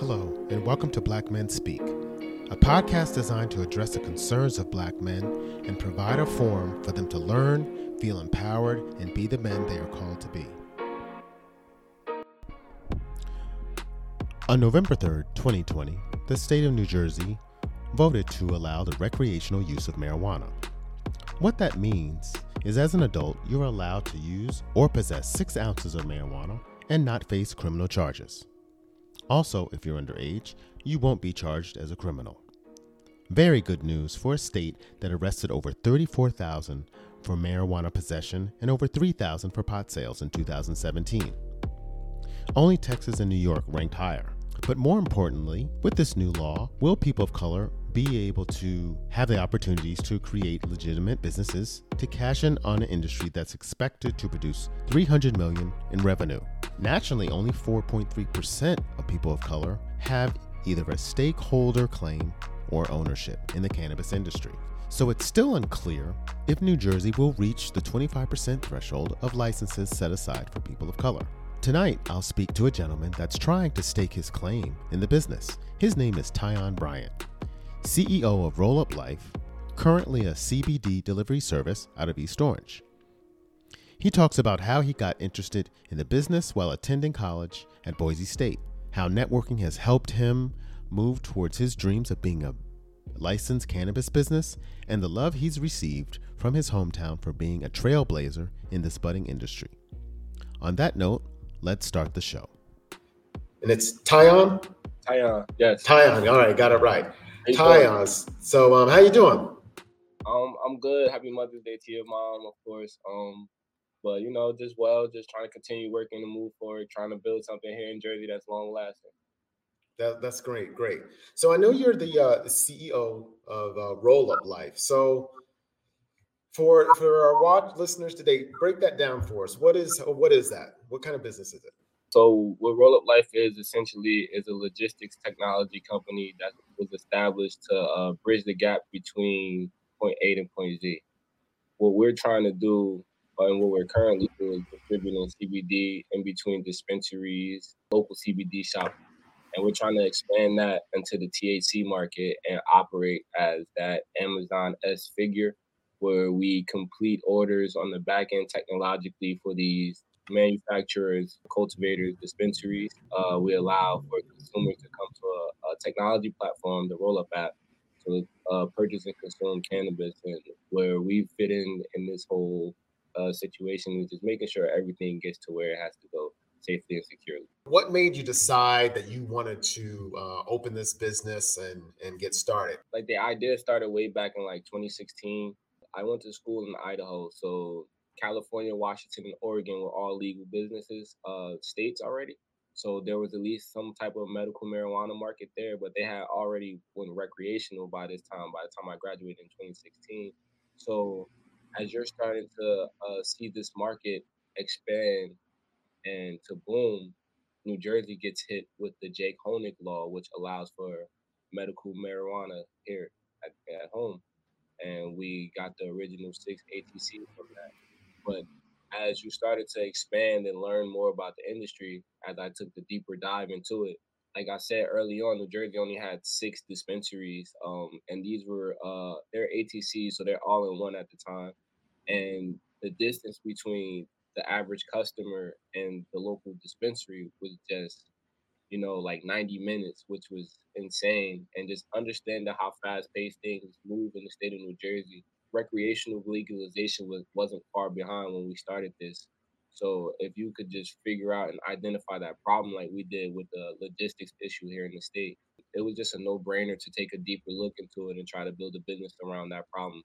Hello, and welcome to Black Men Speak, a podcast designed to address the concerns of black men and provide a forum for them to learn, feel empowered, and be the men they are called to be. On November 3rd, 2020, the state of New Jersey voted to allow the recreational use of marijuana. What that means is as an adult, you're allowed to use or possess six ounces of marijuana and not face criminal charges. Also, if you're underage, you won't be charged as a criminal. Very good news for a state that arrested over 34,000 for marijuana possession and over 3,000 for pot sales in 2017. Only Texas and New York ranked higher. But more importantly, with this new law, will people of color be able to have the opportunities to create legitimate businesses to cash in on an industry that's expected to produce 300 million in revenue. Nationally, only 4.3% of people of color have either a stakeholder claim or ownership in the cannabis industry. So it's still unclear if New Jersey will reach the 25% threshold of licenses set aside for people of color. Tonight, I'll speak to a gentleman that's trying to stake his claim in the business. His name is Tiyahnn Bryant. CEO of Roll Up Life, currently a CBD delivery service out of East Orange. He talks about how he got interested in the business while attending college at Boise State, how networking has helped him move towards his dreams of being a licensed cannabis business, and the love he's received from his hometown for being a trailblazer in this budding industry. On that note, let's start the show. And it's Tiyahnn? Tiyahnn, yes. Tiyahnn, all right, got it right. Tyons. So, um, how you doing? Um, I'm good. Happy Mother's Day to your mom, of course. Um, but you know, just well, just trying to continue working to move forward, trying to build something here in Jersey that's long lasting. That, that's great, great. So I know you're the, uh, CEO of uh, Roll Up Life. So for for our watch listeners today, break that down for us. What is what is that? What kind of business is it? So what Roll Up Life is essentially is a logistics technology company that was established to uh, bridge the gap between point A and point Z. What we're trying to do uh, and what we're currently doing is distributing CBD in between dispensaries, local CBD shops, and we're trying to expand that into the THC market and operate as that Amazon S figure where we complete orders on the back end technologically for these manufacturers, cultivators, dispensaries. Uh, we allow for consumers to come to a, a technology platform, the Roll Up app, to uh, purchase and consume cannabis, and where we fit in in this whole uh, situation is just making sure everything gets to where it has to go safely and securely. What made you decide that you wanted to uh, open this business and and get started? Like the idea started way back in like 2016. I went to school in Idaho, so California, Washington, and Oregon were all legal businesses, uh, states already. So there was at least some type of medical marijuana market there, but they had already went recreational by this time. By the time I graduated in 2016, so as you're starting to uh, see this market expand and to boom, New Jersey gets hit with the Jake Honig law, which allows for medical marijuana here at, at home, and we got the original six ATC from that. But as you started to expand and learn more about the industry, as I took the deeper dive into it, like I said early on, New Jersey only had six dispensaries, um, and these were uh, they're ATCs, so they're all in one at the time. And the distance between the average customer and the local dispensary was just, you know, like 90 minutes, which was insane. And just understanding how fast paced things move in the state of New Jersey recreational legalization was wasn't far behind when we started this. So if you could just figure out and identify that problem like we did with the logistics issue here in the state, it was just a no-brainer to take a deeper look into it and try to build a business around that problem.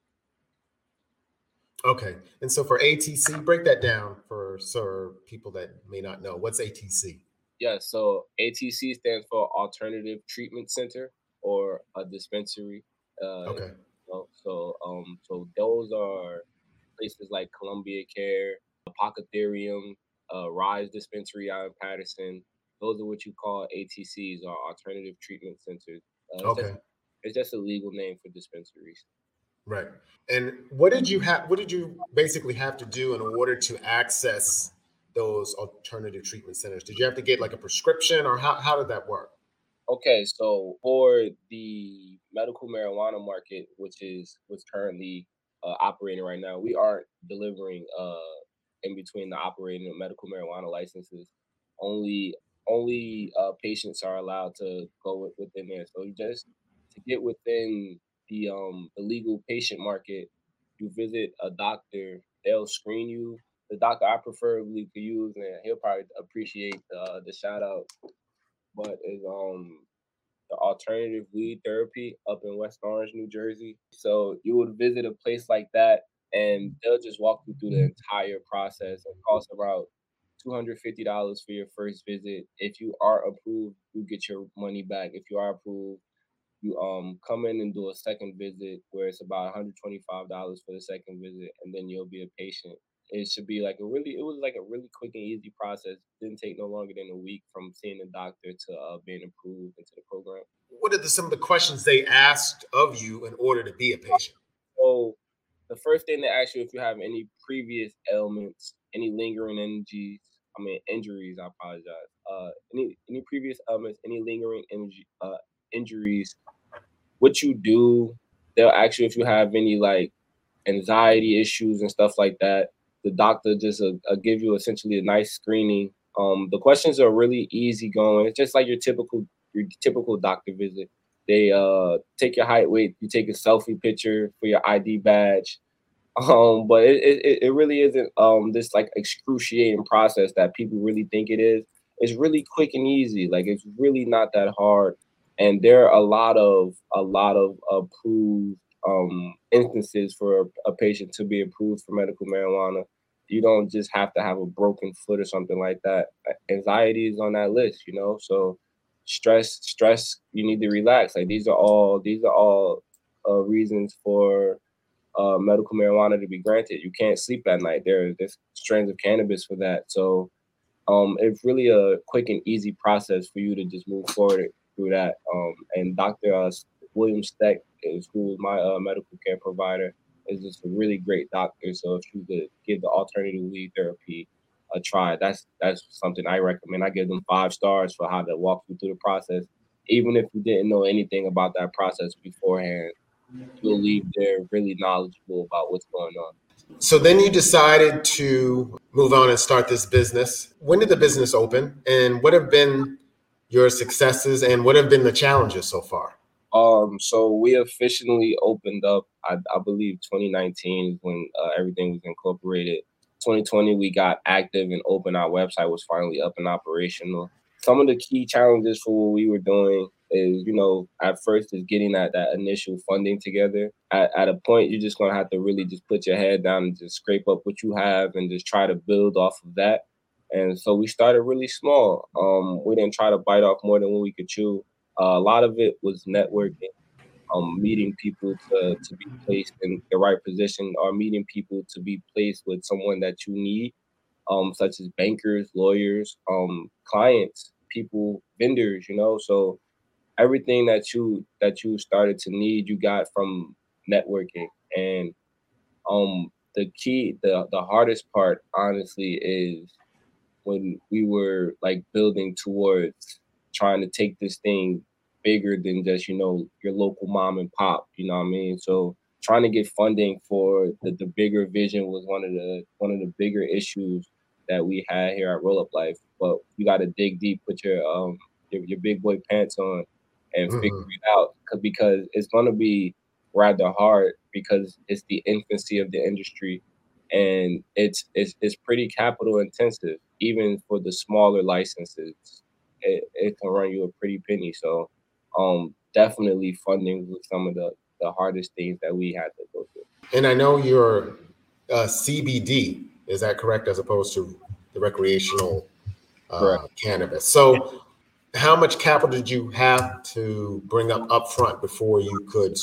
Okay. And so for ATC, break that down for so people that may not know. What's ATC? Yeah, so ATC stands for Alternative Treatment Center or a dispensary. Uh, okay. Know? So um so those are places like Columbia Care, Apothecarium, uh, Rise Dispensary out in Paterson. Those are what you call ATCs or alternative treatment centers. Uh, okay. It's just, it's just a legal name for dispensaries. Right. And what did you have what did you basically have to do in order to access those alternative treatment centers? Did you have to get like a prescription or how, how did that work? Okay, so for the medical marijuana market, which is what's currently uh, operating right now, we aren't delivering uh, in between the operating medical marijuana licenses. Only only uh, patients are allowed to go within there. So just to get within the um the legal patient market, you visit a doctor. They'll screen you. The doctor I preferably to use, and he'll probably appreciate uh, the shout out but is um the alternative weed therapy up in West Orange, New Jersey. So you would visit a place like that and they'll just walk you through the entire process. It costs about $250 for your first visit. If you are approved, you get your money back. If you are approved, you um come in and do a second visit where it's about $125 for the second visit and then you'll be a patient it should be like a really it was like a really quick and easy process. Didn't take no longer than a week from seeing the doctor to uh, being approved into the program. What are the, some of the questions they asked of you in order to be a patient? So the first thing they ask you if you have any previous ailments any lingering injuries i mean injuries i apologize uh any any previous ailments any lingering injury, uh, injuries what you do they'll ask you if you have any like anxiety issues and stuff like that the doctor just uh, uh, give you essentially a nice screening. Um, the questions are really easy going. It's just like your typical your typical doctor visit. They uh, take your height, weight, you take a selfie picture for your ID badge. Um, but it, it, it really isn't um, this like excruciating process that people really think it is. It's really quick and easy. Like it's really not that hard. And there are a lot of a lot of approved um, instances for a, a patient to be approved for medical marijuana you don't just have to have a broken foot or something like that. Anxiety is on that list, you know. So stress, stress, you need to relax. Like these are all these are all uh, reasons for uh, medical marijuana to be granted. You can't sleep at night. There, there's strains of cannabis for that. So um, it's really a quick and easy process for you to just move forward through that. Um, and Dr. Uh, William Steck is who is my uh, medical care provider is just a really great doctor. So if you could give the alternative weed therapy a try, that's that's something I recommend. I give them five stars for how to walk you through the process. Even if you didn't know anything about that process beforehand, you'll leave there really knowledgeable about what's going on. So then you decided to move on and start this business. When did the business open and what have been your successes and what have been the challenges so far? Um, so we officially opened up, I, I believe 2019 is when uh, everything was incorporated. 2020, we got active and open. Our website was finally up and operational. Some of the key challenges for what we were doing is, you know, at first is getting that, that initial funding together. At, at a point, you're just going to have to really just put your head down and just scrape up what you have and just try to build off of that. And so we started really small. Um, we didn't try to bite off more than what we could chew. Uh, a lot of it was networking, um, meeting people to, to be placed in the right position or meeting people to be placed with someone that you need, um, such as bankers, lawyers, um, clients, people, vendors, you know. So everything that you that you started to need, you got from networking. And um the key, the the hardest part, honestly, is when we were like building towards trying to take this thing bigger than just you know your local mom and pop you know what i mean so trying to get funding for the, the bigger vision was one of the one of the bigger issues that we had here at roll up life but you got to dig deep put your um your, your, big boy pants on and mm-hmm. figure it out because it's going to be rather hard because it's the infancy of the industry and it's it's, it's pretty capital intensive even for the smaller licenses it, it can run you a pretty penny. So um definitely funding was some of the the hardest things that we had to go through. And I know you're uh, CBD, is that correct, as opposed to the recreational uh, cannabis? So, how much capital did you have to bring up upfront before you could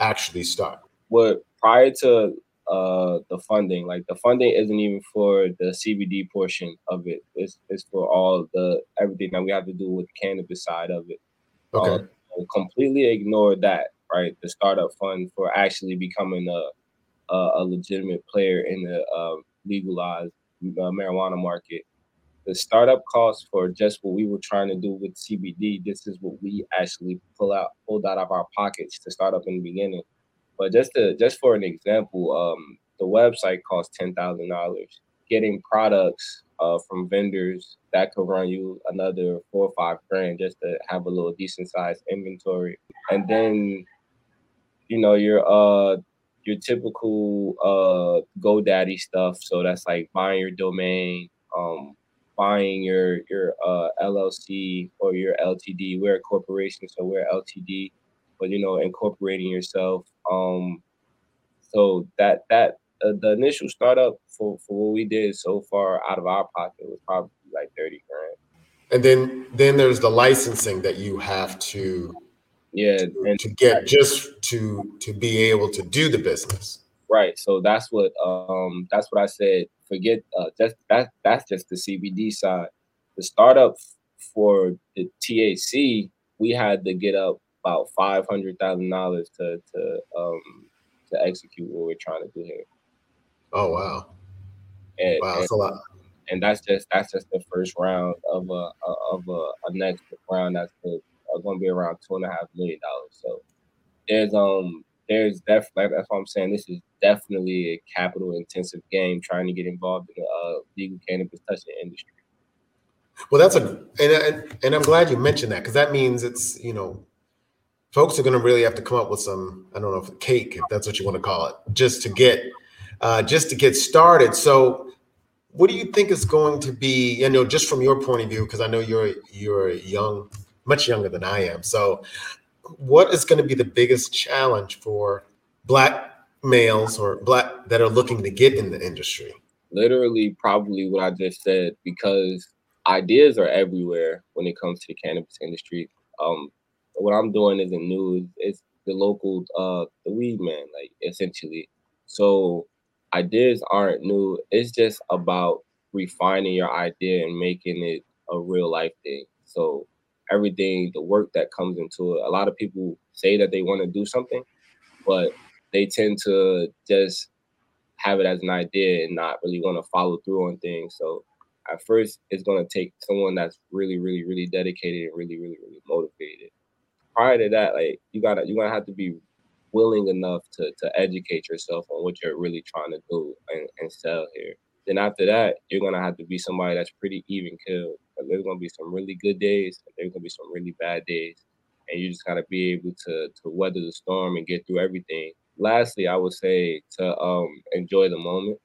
actually start? Well, prior to uh the funding. Like the funding isn't even for the CBD portion of it. It's it's for all the everything that we have to do with the cannabis side of it. Okay. Um, completely ignore that, right? The startup fund for actually becoming a a, a legitimate player in the uh, legalized uh, marijuana market. the startup cost for just what we were trying to do with CBD, this is what we actually pull out pulled out of our pockets to start up in the beginning. But just to just for an example, um, the website costs ten thousand dollars. Getting products uh, from vendors that could run you another four or five grand just to have a little decent sized inventory, and then you know your uh your typical uh GoDaddy stuff. So that's like buying your domain, um, buying your your uh, LLC or your LTD. We're a corporation, so we're LTD, but you know, incorporating yourself. Um, so that that uh, the initial startup for for what we did so far out of our pocket was probably like thirty grand. And then then there's the licensing that you have to yeah to, and to get just to to be able to do the business. right. So that's what um that's what I said. Forget uh just that that's just the CBD side. The startup for the TAC, we had to get up about five hundred thousand dollars to to um to execute what we're trying to do here. Oh wow, And, wow, and that's a lot. and that's just that's just the first round of a of a, a next round that's going to be around two and a half million dollars. So there's um there's definitely that's what I'm saying. This is definitely a capital intensive game trying to get involved in the uh, legal cannabis touching industry. Well, that's a and and, and I'm glad you mentioned that because that means it's you know, folks are going to really have to come up with some I don't know if cake if that's what you want to call it just to get uh, just to get started. So, what do you think is going to be? You know, just from your point of view, because I know you're you're young, much younger than I am. So, what is going to be the biggest challenge for Black males or Black that are looking to get in the industry? Literally, probably what I just said because ideas are everywhere when it comes to the cannabis industry. Um, what I'm doing isn't new. It's the local, uh, the weed man, like essentially. So ideas aren't new. It's just about refining your idea and making it a real life thing. So everything, the work that comes into it. A lot of people say that they want to do something, but they tend to just have it as an idea and not really want to follow through on things. So at first, it's going to take someone that's really, really, really dedicated and really, really, really motivated. Prior to that, like you gotta, you're gonna have to be willing enough to to educate yourself on what you're really trying to do and, and sell here. Then after that, you're gonna have to be somebody that's pretty even killed. There's gonna be some really good days, and there's gonna be some really bad days, and you just gotta be able to to weather the storm and get through everything. Lastly, I would say to um enjoy the moment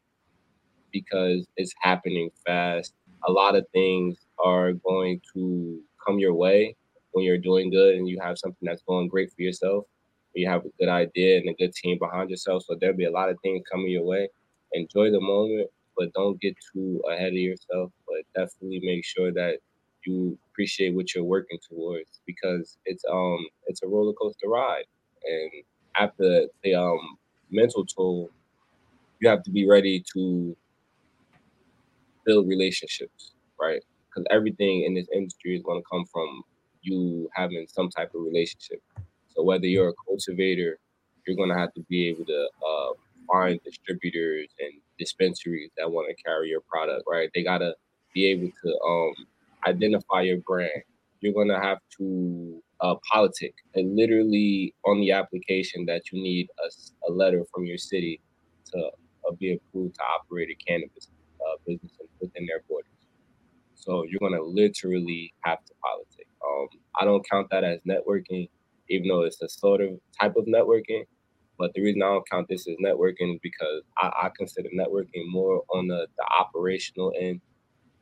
because it's happening fast. A lot of things are going to come your way when you're doing good and you have something that's going great for yourself. You have a good idea and a good team behind yourself. So there'll be a lot of things coming your way. Enjoy the moment, but don't get too ahead of yourself. But definitely make sure that you appreciate what you're working towards because it's um it's a roller coaster ride. And after the um mental toll, you have to be ready to build relationships, right? Because everything in this industry is going to come from you having some type of relationship. So whether you're a cultivator, you're going to have to be able to uh, find distributors and dispensaries that want to carry your product, right? They got to be able to um, identify your brand. You're going to have to uh, politic and literally on the application that you need a, a letter from your city to uh, be approved to operate a cannabis uh, business within their borders. So you're gonna literally have to politic. Um, I don't count that as networking, even though it's a sort of type of networking. But the reason I don't count this as networking is because I, I consider networking more on the, the operational end.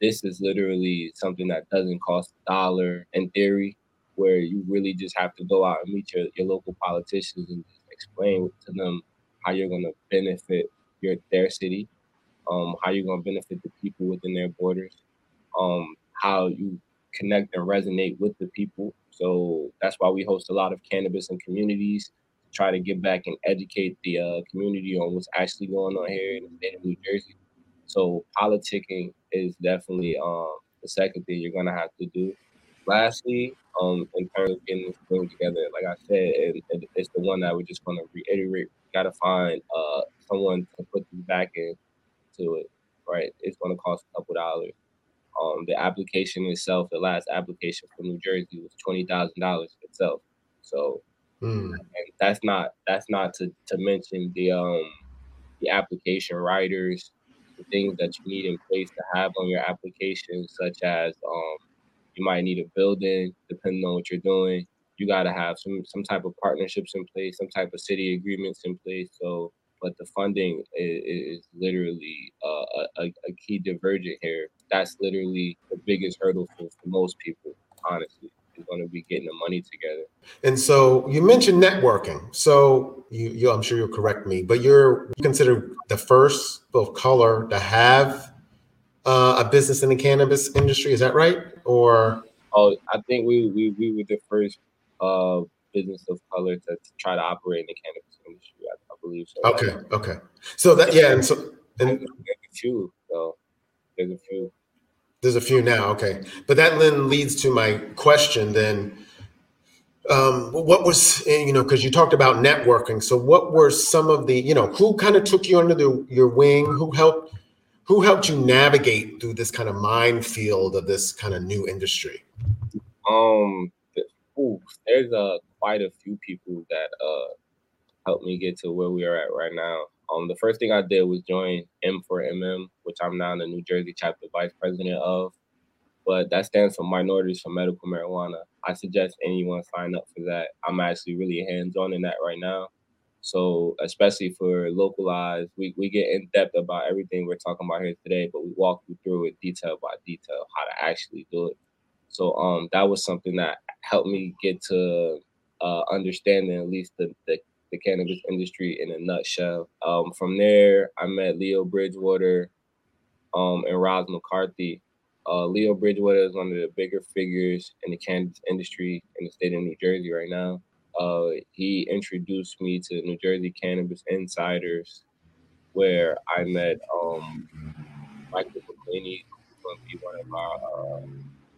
This is literally something that doesn't cost a dollar in theory, where you really just have to go out and meet your, your local politicians and explain to them how you're gonna benefit your their city um, how you're going to benefit the people within their borders, um, how you connect and resonate with the people. So that's why we host a lot of cannabis and communities to try to get back and educate the uh, community on what's actually going on here in the state of New Jersey. So politicking is definitely um, the second thing you're to have to do. Lastly, um, in terms of getting this thing together, like I said, and, and it's the one that we're just to reiterate. Got to find uh, someone to put this back in to it, right? It's to cost a couple dollars. Um, the application itself, the last application for New Jersey was twenty thousand dollars itself. So, mm. and that's not that's not to to mention the um the application writers, the things that you need in place to have on your application, such as um you might need a building, depending on what you're doing. You got to have some some type of partnerships in place, some type of city agreements in place. So but the funding is, is literally uh, a, a, key divergent here. That's literally the biggest hurdle for, for most people, honestly, is going to be getting the money together. And so you mentioned networking. So you, you I'm sure you'll correct me, but you're you consider the first of color to have uh, a business in the cannabis industry. Is that right? Or oh, I think we we, we were the first uh, business of color to, to try to operate in the cannabis industry. I believe so. Okay, okay. So that yeah, and so and there's a few. So there's a few. There's a few now. Okay, but that then leads to my question then. Um, what was you know because you talked about networking so what were some of the you know who kind of took you under the, your wing who helped who helped you navigate through this kind of minefield of this kind of new industry um ooh, there's uh, quite a few people that uh, helped me get to where we are at right now. Um, the first thing I did was join M4MM, which I'm now the New Jersey chapter vice president of. But that stands for Minorities for Medical Marijuana. I suggest anyone sign up for that. I'm actually really hands on in that right now. So, especially for localized, we, we get in depth about everything we're talking about here today, but we walk you through it detail by detail how to actually do it. So, um, that was something that helped me get to uh, understanding at least the, the, the cannabis industry in a nutshell. Um, from there, I met Leo Bridgewater um, and Roz McCarthy. Uh, Leo Bridgewater is one of the bigger figures in the cannabis industry in the state of New Jersey right now. Uh, he introduced me to New Jersey Cannabis Insiders, where I met um, Michael McClaney, who's going to be one of our uh,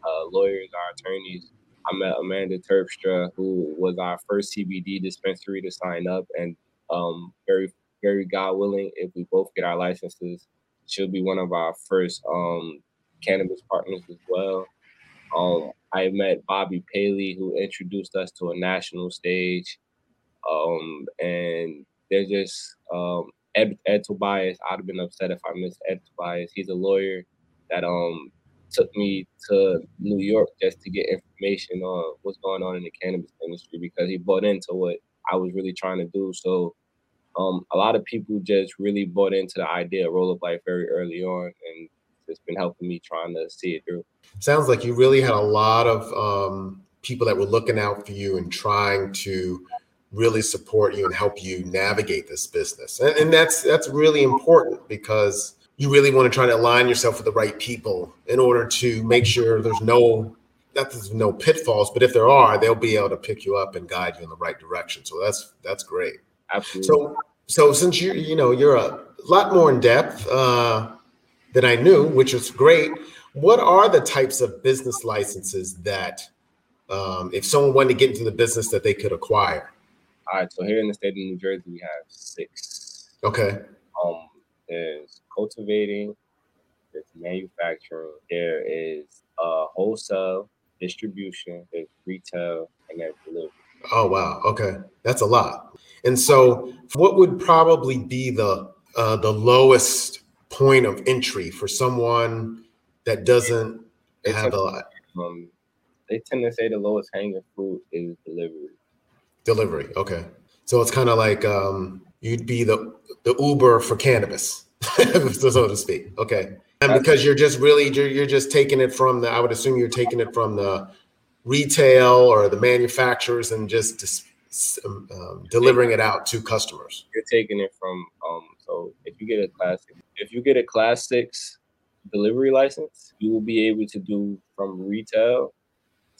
uh, lawyers, our attorneys I met Amanda Terpstra, who was our first CBD dispensary to sign up, and um, very, very God willing, if we both get our licenses, she'll be one of our first um, cannabis partners as well. Um, I met Bobby Paley, who introduced us to a national stage, um, and there's just um, Ed, Ed Tobias. I'd have been upset if I missed Ed Tobias. He's a lawyer that um took me to New York just to get information on what's going on in the cannabis industry because he bought into what I was really trying to do. So um, a lot of people just really bought into the idea of roll up life very early on and it's been helping me trying to see it through. Sounds like you really had a lot of um, people that were looking out for you and trying to really support you and help you navigate this business. And, and that's that's really important because you really want to try to align yourself with the right people in order to make sure there's no that there's no pitfalls, but if there are, they'll be able to pick you up and guide you in the right direction. So that's that's great. Absolutely. So so since you you know you're a lot more in depth uh, than I knew, which is great. What are the types of business licenses that um, if someone wanted to get into the business that they could acquire? All right. So here in the state of New Jersey, we have six. Okay. Um, there's cultivating, there's manufacturing, there is uh, wholesale, distribution, there's retail, and there's delivery. Oh wow, okay, that's a lot. And so, what would probably be the uh, the lowest point of entry for someone that doesn't they have a lot? Um, they tend to say the lowest hanging fruit is delivery. Delivery, okay. So it's kind of like um, you'd be the the Uber for cannabis, so to speak. Okay, and because you're just really you're, you're just taking it from the. I would assume you're taking it from the retail or the manufacturers and just, just um, um, delivering it out to customers. You're taking it from um. So if you get a classic, if you get a class six delivery license, you will be able to do from retail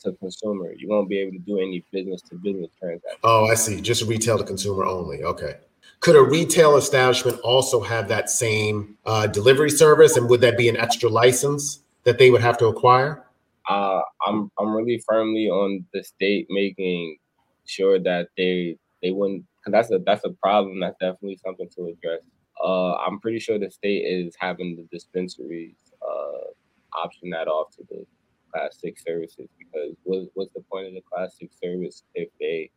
to consumer. You won't be able to do any business to business transactions. Oh, I see. Just retail to consumer only. Okay. Could a retail establishment also have that same uh, delivery service, and would that be an extra license that they would have to acquire? Uh, I'm I'm really firmly on the state making sure that they they wouldn't. Cause that's a that's a problem. That's definitely something to address. Uh, I'm pretty sure the state is having the dispensaries uh, option that off to the class six services because what, what's the point of the class six service if they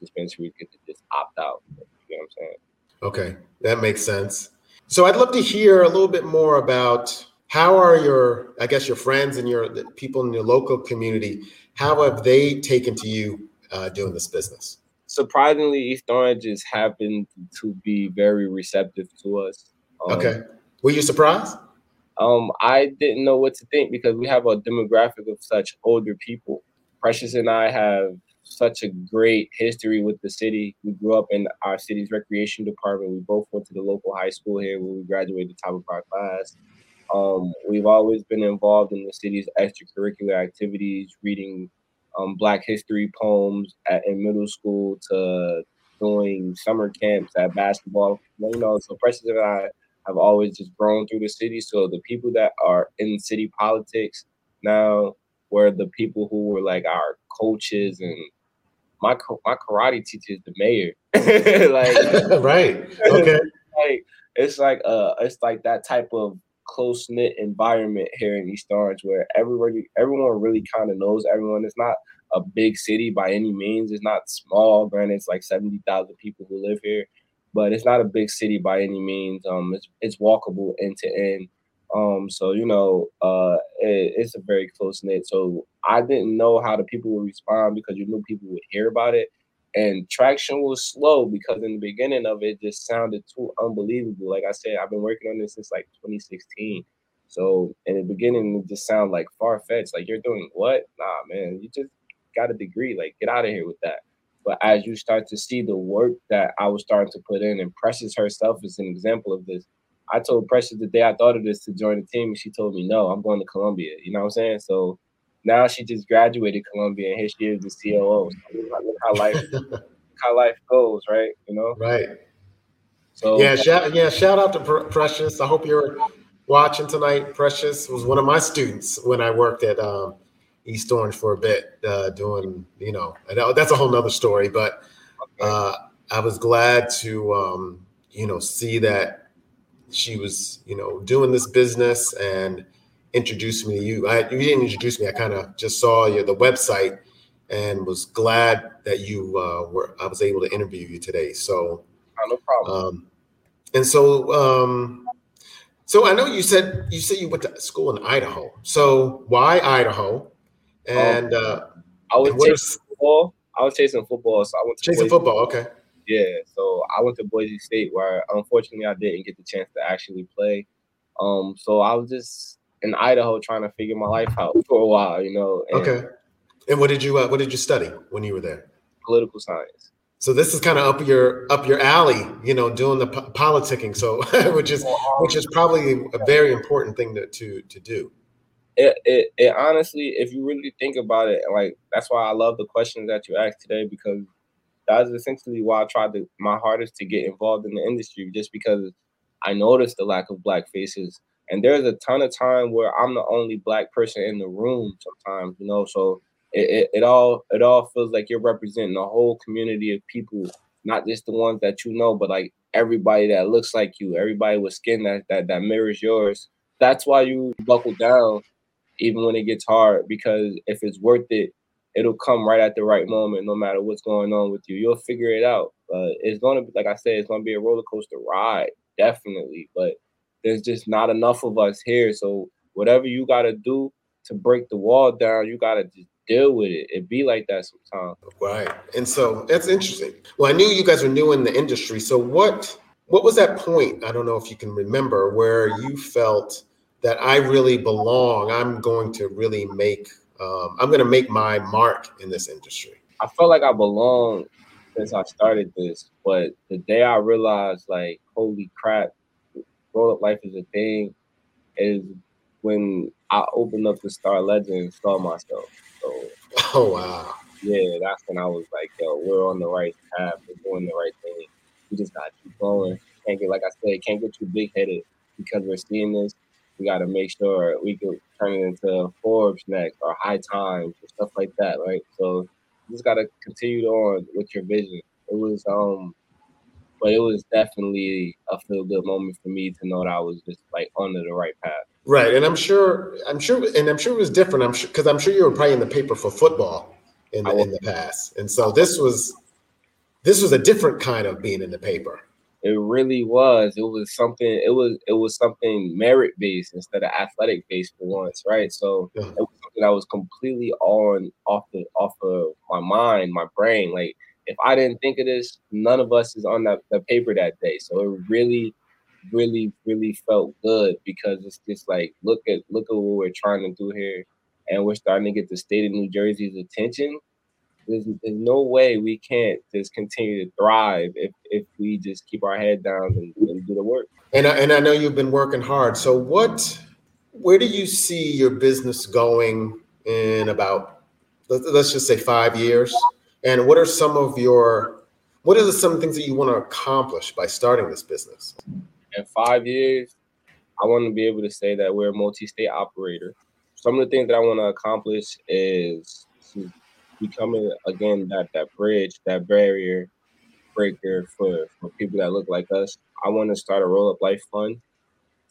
the dispensaries get to just opt out? You know what I'm saying? Okay, that makes sense. So I'd love to hear a little bit more about how are your, I guess, your friends and your people in your local community. How have they taken to you uh, doing this business? Surprisingly, East Orange has happened to be very receptive to us. Um, okay, were you surprised? Um, I didn't know what to think because we have a demographic of such older people. Precious and I have such a great history with the city. We grew up in our city's recreation department. We both went to the local high school here where we graduated top of our class. Um, we've always been involved in the city's extracurricular activities, reading um, Black history poems at, in middle school to doing summer camps at basketball. You know, so Precious and I have always just grown through the city. So the people that are in city politics now were the people who were like our coaches and my my karate teacher is the mayor. like right. Okay. Like it's like uh it's like that type of close knit environment here in East Orange where everybody everyone really kind of knows everyone. It's not a big city by any means. It's not small. Granted, it's like seventy thousand people who live here, but it's not a big city by any means. Um, it's it's walkable end to end. Um, so you know, uh, it, it's a very close knit. So I didn't know how the people would respond because you knew people would hear about it, and traction was slow because in the beginning of it, just sounded too unbelievable. Like I said, I've been working on this since like 2016. So in the beginning, it just sounded like far fetched. Like you're doing what? Nah, man, you just got a degree. Like get out of here with that. But as you start to see the work that I was starting to put in, and Precious herself is an example of this. I told Precious the day I thought of this to join the team, and she told me no, I'm going to Columbia. You know what I'm saying? So now she just graduated Columbia, and here she is the COO. So look how life how life goes, right? You know, right. So yeah, shout yeah, shout out to Precious. I hope you're watching tonight. Precious was one of my students when I worked at um, East Orange for a bit, uh, doing you know that's a whole nother story. But uh, I was glad to um, you know see that she was, you know, doing this business and introduced me to you. I, you didn't introduce me. I kind of just saw you the website and was glad that you uh, were. I was able to interview you today. So oh, no problem. Um, and so, um, so I know you said you said you went to school in Idaho. So why Idaho? And um, uh, I was chasing football. I was chasing football, so I went to chasing football. Okay. Yeah, so I went to Boise State where unfortunately I didn't get the chance to actually play. Um, so I was just in Idaho trying to figure my life out for a while, you know. And okay. And what did you uh, what did you study when you were there? Political science. So this is kind of up your up your alley, you know, doing the po- politicking. So which is which is probably a very important thing to to, to do. It, it, it honestly, if you really think about it, like that's why I love the questions that you asked today because that's essentially why I tried to my hardest to get involved in the industry, just because I noticed the lack of black faces. And there's a ton of time where I'm the only black person in the room sometimes, you know. So it, it, it all it all feels like you're representing a whole community of people, not just the ones that you know, but like everybody that looks like you, everybody with skin that that, that mirrors yours. That's why you buckle down even when it gets hard, because if it's worth it, it'll come right at the right moment, no matter what's going on with you. You'll figure it out. Uh, it's gonna be, like I said, it's gonna be a roller coaster ride, definitely. But there's just not enough of us here. So whatever you gotta do to break the wall down, you gotta just deal with it. It be like that sometimes. Right. And so that's interesting. Well, I knew you guys were new in the industry. So what what was that point? I don't know if you can remember where you felt that I really belong. I'm going to really make um, I'm going to make my mark in this industry. I felt like I belong since I started this, but the day I realized, like, holy crap, roll up life is a thing, is when I opened up the Star-Ledger and saw myself. So, oh wow, yeah, that's when I was like, yo, we're on the right path, we're doing the right thing. We just got to keep going. Can't get, like I said, can't get too big headed because we're seeing this we got to make sure we can turn it into Forbes next or High Times or stuff like that, right? So you just got to continue on with your vision. It was, um, but it was definitely a feel good moment for me to know that I was just like on the right path. Right, and I'm sure, I'm sure, and I'm sure it was different. I'm sure because I'm sure you were probably in the paper for football in the in the past, and so this was this was a different kind of being in the paper. It really was. It was something. It was it was something merit based instead of athletic based for once, right? So yeah. it was something that was completely on off the off of my mind, my brain. Like if I didn't think of this, none of us is on that the paper that day. So it really really, really felt good because it's just like look at look at what we're trying to do here, and we're starting to get the state of New Jersey's attention. There's, there's no way we can't just continue to thrive if if we just keep our head down and, and do the work. And I, and I know you've been working hard. So what, where do you see your business going in about let's just say five years? And what are some of your what are some things that you want to accomplish by starting this business? in five years, I want to be able to say that we're a multi-state operator. Some of the things that I want to accomplish is becoming again that that bridge, that barrier breaker for, for people that look like us. I want to start a roll up life fund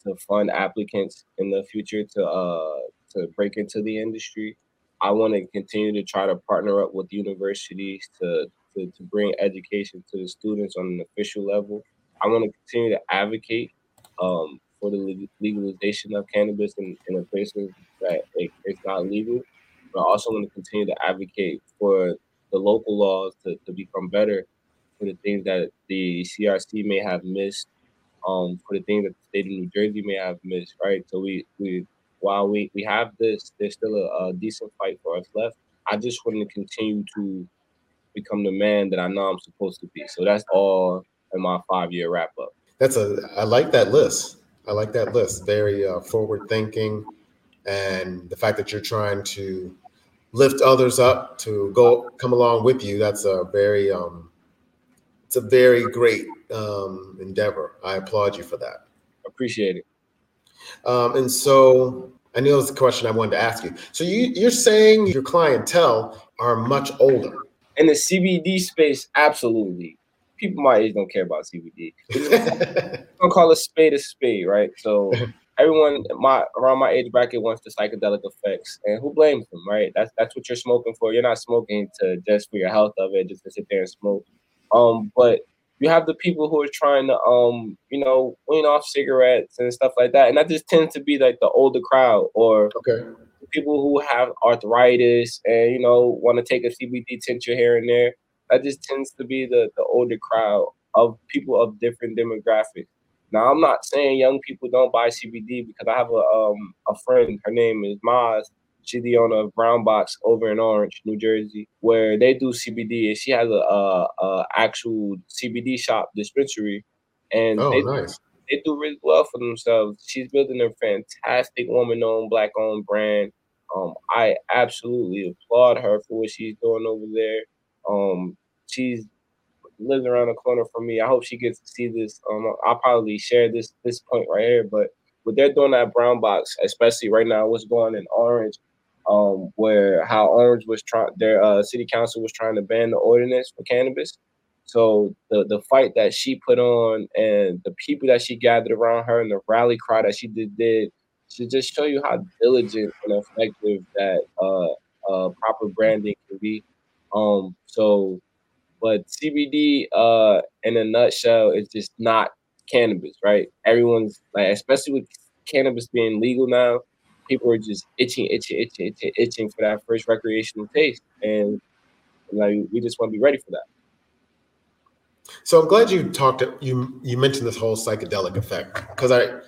to fund applicants in the future to uh to break into the industry. I want to continue to try to partner up with universities to, to, to bring education to the students on an official level. I want to continue to advocate um, for the legalization of cannabis in, in the places that it, it's not legal. But I also want to continue to advocate for the local laws to, to become better for the things that the CRC may have missed, um, for the things that the state of New Jersey may have missed, right? So we, we while we, we have this, there's still a, a decent fight for us left. I just want to continue to become the man that I know I'm supposed to be. So that's all in my five year wrap up. That's a I like that list. I like that list. Very uh, forward thinking, and the fact that you're trying to lift others up to go come along with you. That's a very um, it's a very great um, endeavor. I applaud you for that. Appreciate it. Um, and so I know it's the question I wanted to ask you. So you, you're saying your clientele are much older in the CBD space, absolutely people my age don't care about CBD. Gonna call a spade a spade, right? So everyone my around my age bracket wants the psychedelic effects, and who blames them, right? That's that's what you're smoking for. You're not smoking to just for your health of it, just to sit there and smoke. Um, but you have the people who are trying to um, you know, wean off cigarettes and stuff like that, and that just tends to be like the older crowd or okay. people who have arthritis and you know want to take a CBD tincture here and there that just tends to be the the older crowd of people of different demographics. Now, I'm not saying young people don't buy CBD because I have a um a friend. Her name is Maz. She's the owner of Brown Box over in Orange, New Jersey, where they do CBD, and she has a, a, a actual CBD shop dispensary, and oh, they, nice. they do really well for themselves. She's building a fantastic woman-owned, black-owned brand. Um, I absolutely applaud her for what she's doing over there. Um, she's lives around the corner from me. I hope she gets to see this. Um, I'll probably share this this point right here. But what they're doing at Brown Box, especially right now, what's going in Orange, um, where how Orange was trying, their uh, city council was trying to ban the ordinance for cannabis. So the the fight that she put on and the people that she gathered around her and the rally cry that she did did should just show you how diligent and effective that uh, uh, proper branding can be. Um, so, but CBD, uh, in a nutshell, is just not cannabis, right? Everyone's like, especially with cannabis being legal now, people are just itching, itching, itching, itching, itching for that first recreational taste, and like we just want to be ready for that. So I'm glad you talked. You you mentioned this whole psychedelic effect because I,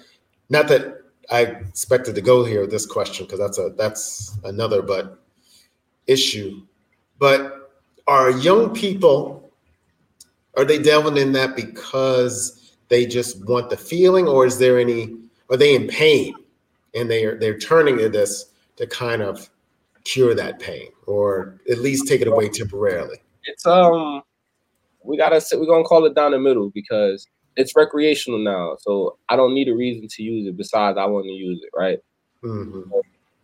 not that I expected to go here with this question because that's a that's another but issue but are young people, are they delving in that because they just want the feeling, or is there any, are they in pain and they are they're turning to this to kind of cure that pain or at least take it away temporarily? It's um we gotta sit we're gonna call it down the middle because it's recreational now. So I don't need a reason to use it besides I want to use it, right? Mm-hmm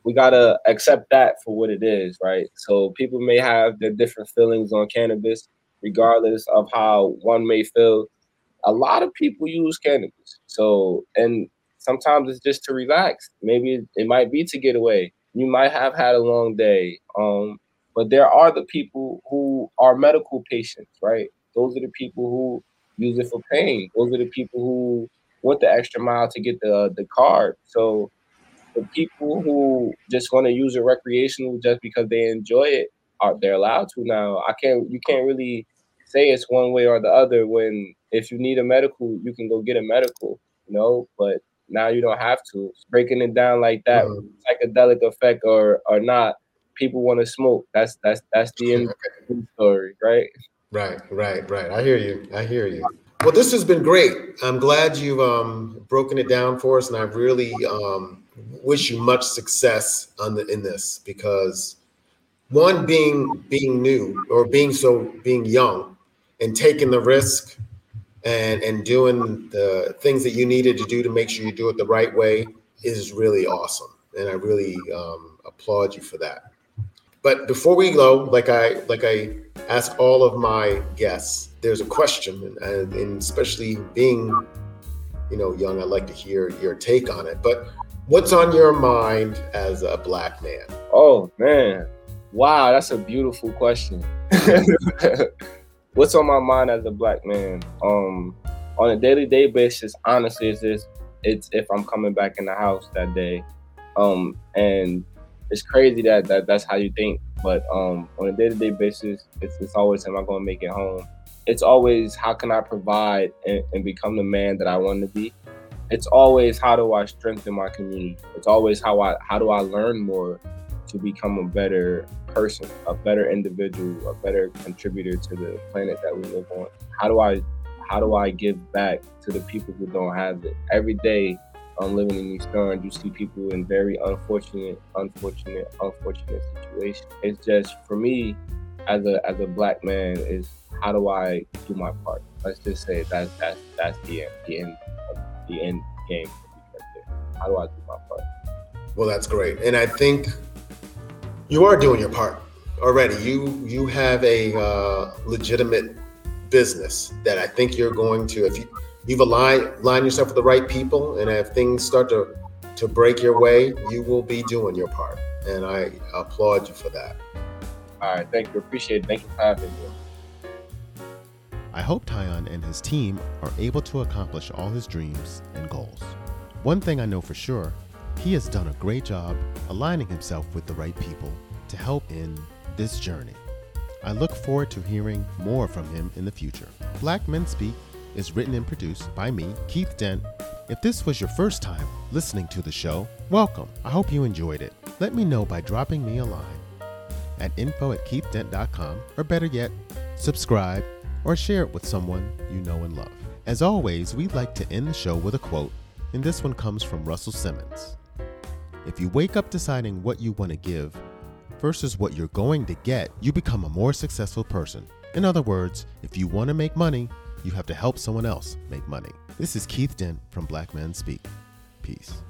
we gotta accept that for what it is, right? So people may have their different feelings on cannabis, regardless of how one may feel. A lot of people use cannabis. So, and sometimes it's just to relax. Maybe it, might be to get away. You might have had a long day. Um, but there are the people who are medical patients, right? Those are the people who use it for pain. Those are the people who went the extra mile to get the the card. So the people who just want to use it recreational just because they enjoy it are they're allowed to now. I can't you can't really say it's one way or the other when if you need a medical, you can go get a medical, you know, but now you don't have to. Breaking it down like that, mm-hmm. psychedelic effect or or not, people want to smoke. That's that's that's the end okay. story, right? Right, right, right. I hear you. I hear you. Well, this has been great. I'm glad you've um, broken it down for us, and I really um, wish you much success on the, in this because one being being new or being so being young and taking the risk and and doing the things that you needed to do to make sure you do it the right way is really awesome, and I really um, applaud you for that. But before we go, like I like I ask all of my guests, there's a question, and, and especially being, you know, young, I'd like to hear your take on it. But what's on your mind as a black man? Oh man, wow, that's a beautiful question. what's on my mind as a black man? Um, on a daily day basis, honestly, it's it's if I'm coming back in the house that day, um, and it's crazy that, that that's how you think. But um, on a day to day basis, it's, it's always, am I going to make it home? It's always, how can I provide and, and become the man that I want to be? It's always, how do I strengthen my community? It's always, how I how do I learn more to become a better person, a better individual, a better contributor to the planet that we live on? How do I how do I give back to the people who don't have it? Every day um, living in East Orange, you see people in very unfortunate, unfortunate, unfortunate situations. It's just for me, as a as a black man, is how do I do my part? Let's just say that that's that's the end, the end, the end game. How do I do my part? Well, that's great, and I think you are doing your part already. You you have a uh, legitimate business that I think you're going to if you you've aligned aligned yourself with the right people, and if things start to to break your way, you will be doing your part, and I applaud you for that. All right, thank you. Appreciate it. Thank you for having me. I hope Tiyahnn and his team are able to accomplish all his dreams and goals. One thing I know for sure, he has done a great job aligning himself with the right people to help in this journey. I look forward to hearing more from him in the future. Black Men Speak is written and produced by me, Keith Dent. If this was your first time listening to the show, welcome. I hope you enjoyed it. Let me know by dropping me a line at info at keithdent.com, or better yet, subscribe or share it with someone you know and love. As always, we'd like to end the show with a quote, and this one comes from Russell Simmons. If you wake up deciding what you want to give versus what you're going to get, you become a more successful person. In other words, if you want to make money, you have to help someone else make money. This is Keith Dent from Black Men Speak. Peace.